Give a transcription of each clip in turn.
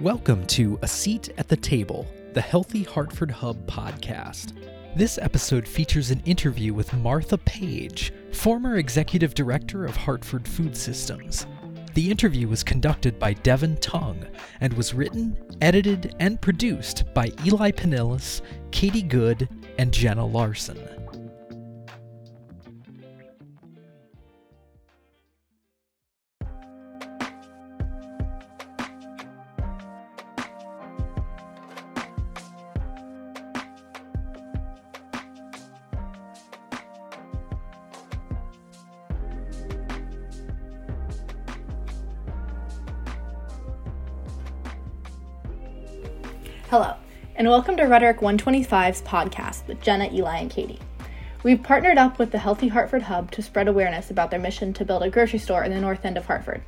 Welcome to A Seat at the Table, the Healthy Hartford Hub podcast. This episode features an interview with Martha Page, former executive director of Hartford Food Systems. The interview was conducted by Devin Tung and was written, edited, and produced by Eli Pinillis, Katie Good, and Jenna Larson. Hello, and welcome to Rhetoric 125's podcast with Jenna, Eli, and Katie. We've partnered up with the Healthy Hartford Hub to spread awareness about their mission to build a grocery store in the north end of Hartford.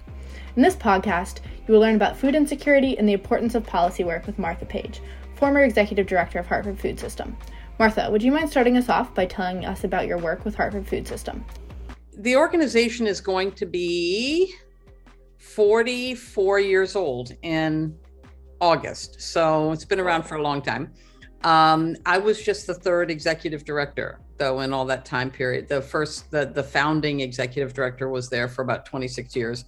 In this podcast, you will learn about food insecurity and the importance of policy work with Martha Page, former executive director of Hartford Food System. Martha, would you mind starting us off by telling us about your work with Hartford Food System? The organization is going to be 44 years old in August. So it's been around for a long time. Um, I was just the third executive director, though, in all that time period. The first, the the founding executive director was there for about 26 years,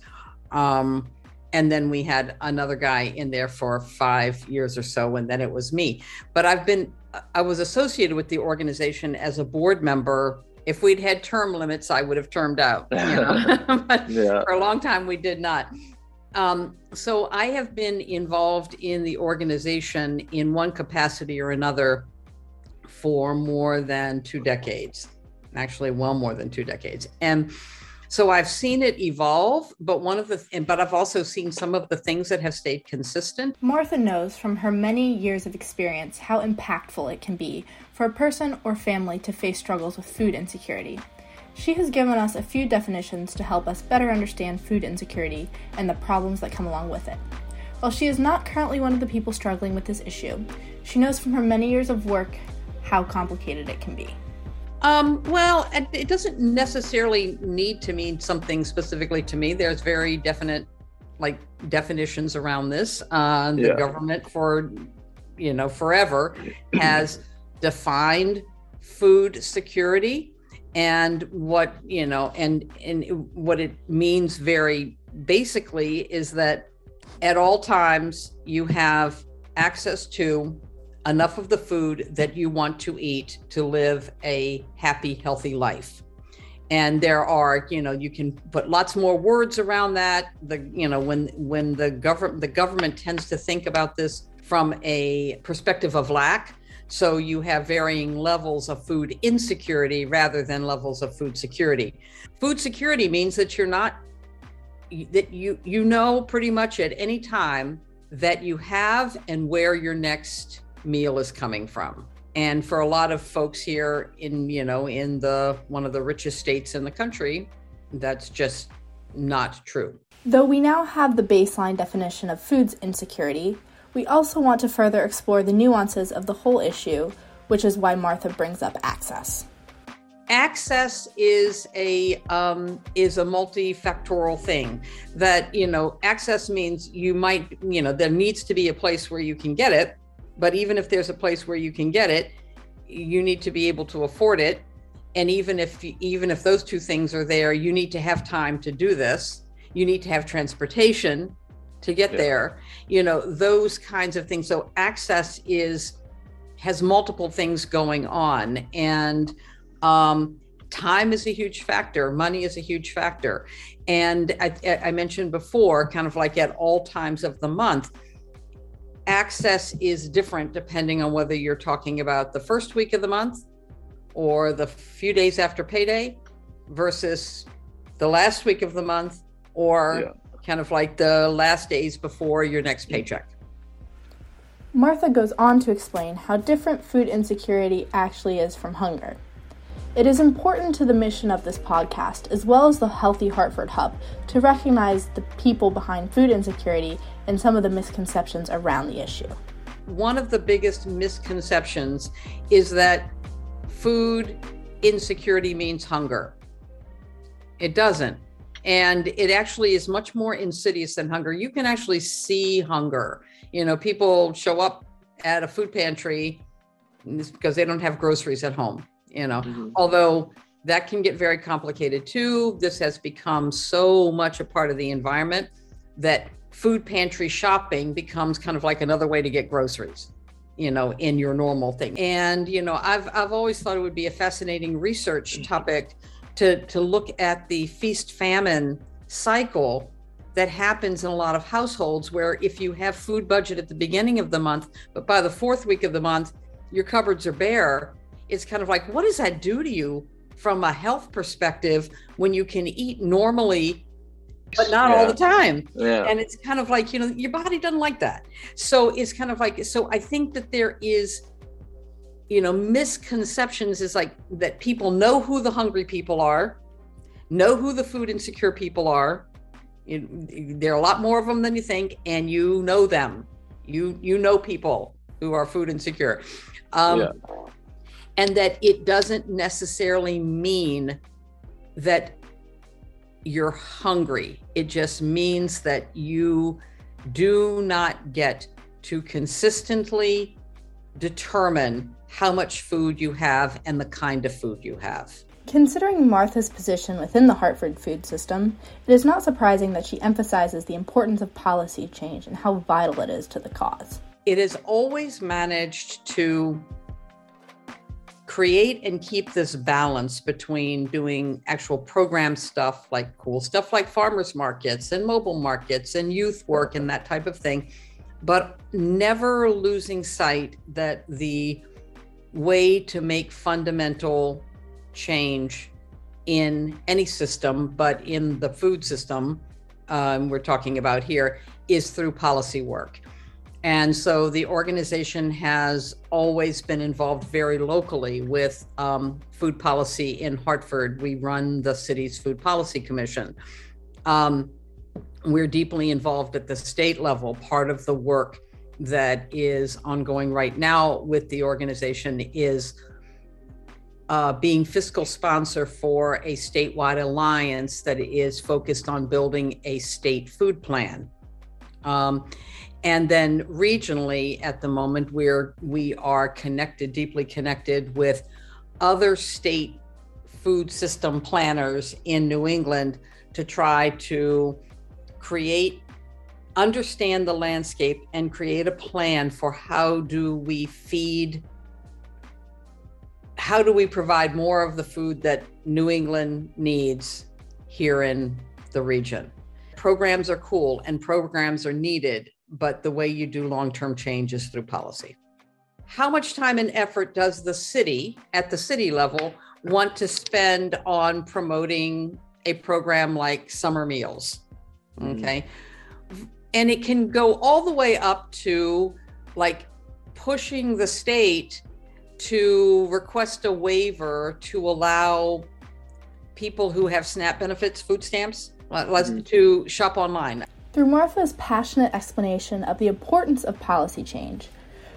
um, and then we had another guy in there for five years or so, and then it was me. But I've been, I was associated with the organization as a board member. If we'd had term limits, I would have termed out. You know? but yeah. for a long time, we did not. Um, so I have been involved in the organization in one capacity or another for more than two decades, actually, well more than two decades. And so I've seen it evolve, but one of the, but I've also seen some of the things that have stayed consistent. Martha knows from her many years of experience how impactful it can be for a person or family to face struggles with food insecurity. She has given us a few definitions to help us better understand food insecurity and the problems that come along with it. While she is not currently one of the people struggling with this issue, she knows from her many years of work how complicated it can be. Um, well, it doesn't necessarily need to mean something specifically to me. There's very definite, like definitions around this. Uh, the yeah. government, for you know, forever, has defined food security and what you know and and what it means very basically is that at all times you have access to enough of the food that you want to eat to live a happy healthy life. And there are you know you can put lots more words around that. The you know when when the government the government tends to think about this from a perspective of lack so you have varying levels of food insecurity rather than levels of food security. Food security means that you're not that you you know pretty much at any time that you have and where your next meal is coming from. And for a lot of folks here in, you know, in the one of the richest states in the country, that's just not true. Though we now have the baseline definition of foods insecurity, we also want to further explore the nuances of the whole issue, which is why Martha brings up access. Access is a um, is a multifactorial thing. That you know, access means you might you know there needs to be a place where you can get it, but even if there's a place where you can get it, you need to be able to afford it. And even if even if those two things are there, you need to have time to do this. You need to have transportation to get yeah. there you know those kinds of things. So access is has multiple things going on. And um, time is a huge factor. Money is a huge factor. And I, I mentioned before kind of like at all times of the month access is different depending on whether you're talking about the first week of the month or the few days after payday versus the last week of the month or yeah kind of like the last days before your next paycheck. Martha goes on to explain how different food insecurity actually is from hunger. It is important to the mission of this podcast, as well as the Healthy Hartford Hub, to recognize the people behind food insecurity and some of the misconceptions around the issue. One of the biggest misconceptions is that food insecurity means hunger. It doesn't and it actually is much more insidious than hunger. You can actually see hunger. You know people show up at a food pantry because they don't have groceries at home you know. Mm-hmm. although that can get very complicated too. This has become so much a part of the environment that food pantry shopping becomes kind of like another way to get groceries you know in your normal thing. And you know i've i've always thought it would be a fascinating research mm-hmm. topic to to look at the feast famine cycle that happens in a lot of households where if you have food budget at the beginning of the month but by the fourth week of the month your cupboards are bare it's kind of like what does that do to you from a health perspective when you can eat normally but not yeah. all the time yeah. and it's kind of like you know your body doesn't like that so it's kind of like so i think that there is you know misconceptions is like that people know who the hungry people are know who the food insecure people are. You, there are a lot more of them than you think and you know them. You you know people who are food insecure. Um, yeah. and that it doesn't necessarily mean that you're hungry. It just means that you do not get to consistently determine how much food you have and the kind of food you have. Considering Martha's position within the Hartford food system, it is not surprising that she emphasizes the importance of policy change and how vital it is to the cause. It has always managed to create and keep this balance between doing actual program stuff like cool stuff like farmers markets and mobile markets and youth work and that type of thing, but never losing sight that the way to make fundamental change in any system, but in the food system um, we're talking about here, is through policy work. And so the organization has always been involved very locally with um, food policy in Hartford. We run the city's Food Policy Commission. Um, we're deeply involved at the state level. Part of the work that is ongoing right now with the organization is uh, being fiscal sponsor for a statewide alliance that is focused on building a state food plan. Um, and then regionally, at the moment, we're we are connected, deeply connected with other state food system planners in New England to try to create understand the landscape and create a plan for how do we feed how do we provide more of the food that New England needs here in the region. Programs are cool and programs are needed, but the way you do long-term change is through policy. How much time and effort does the city at the city level want to spend on promoting a program like summer meals? Mm-hmm. Okay. Mm-hmm and it can go all the way up to like pushing the state to request a waiver to allow people who have SNAP benefits, food stamps, mm-hmm. to shop online. Through Martha's passionate explanation of the importance of policy change,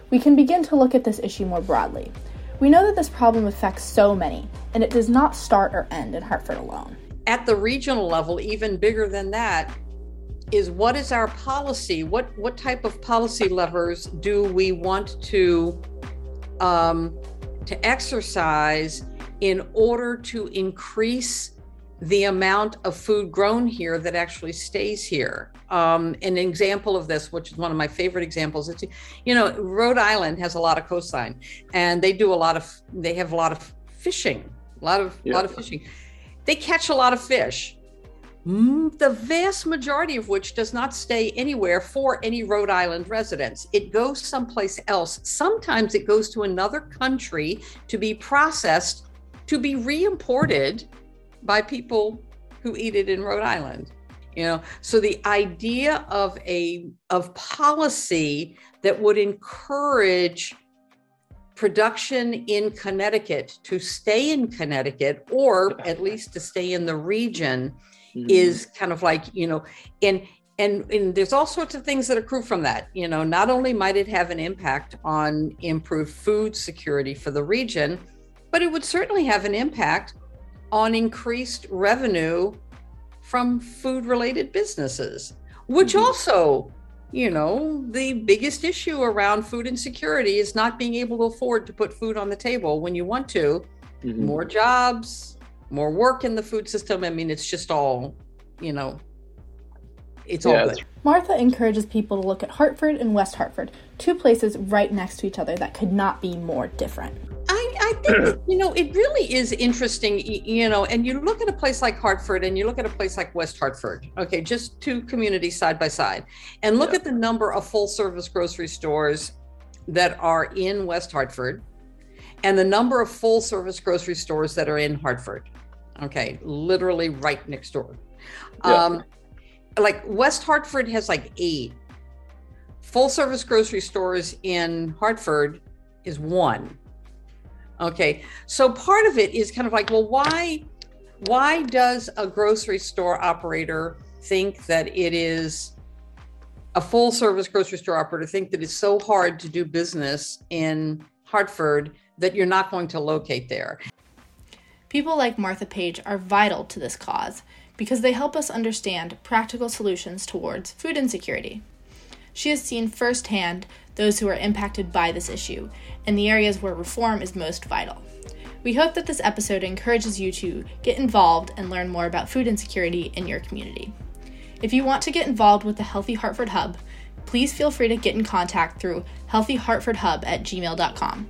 we can begin to look at this issue more broadly. We know that this problem affects so many, and it does not start or end in Hartford alone. At the regional level, even bigger than that, is what is our policy? What what type of policy levers do we want to um, to exercise in order to increase the amount of food grown here that actually stays here. Um, an example of this, which is one of my favorite examples, it's you know Rhode Island has a lot of coastline, and they do a lot of they have a lot of fishing, a lot of a lot of fishing. They catch a lot of fish Mm, the vast majority of which does not stay anywhere for any Rhode Island residents. It goes someplace else. Sometimes it goes to another country to be processed, to be re-imported by people who eat it in Rhode Island. You know, so the idea of a of policy that would encourage production in Connecticut to stay in Connecticut or at least to stay in the region mm-hmm. is kind of like you know and and, and there's all sorts of things that accrue from that you know not only might it have an impact on improved food security for the region but it would certainly have an impact on increased revenue from food related businesses, which mm-hmm. also, you know, the biggest issue around food insecurity is not being able to afford to put food on the table when you want to. Mm-hmm. More jobs, more work in the food system. I mean, it's just all, you know, it's yeah, all good. Martha encourages people to look at Hartford and West Hartford, two places right next to each other that could not be more different. I, I think you know it really is interesting, you know, and you look at a place like Hartford and you look at a place like West Hartford, okay, just two communities side by side, and look yeah. at the number of full service grocery stores that are in West Hartford and the number of full service grocery stores that are in Hartford. Okay, literally right next door. Yeah. Um, like West Hartford has like eight full service grocery stores in Hartford is one. Okay. So part of it is kind of like, well, why why does a grocery store operator think that it is a full service grocery store operator think that it's so hard to do business in Hartford that you're not going to locate there? People like Martha Page are vital to this cause because they help us understand practical solutions towards food insecurity. She has seen firsthand those who are impacted by this issue and the areas where reform is most vital. We hope that this episode encourages you to get involved and learn more about food insecurity in your community. If you want to get involved with the Healthy Hartford Hub, please feel free to get in contact through healthyhartfordhub at gmail.com.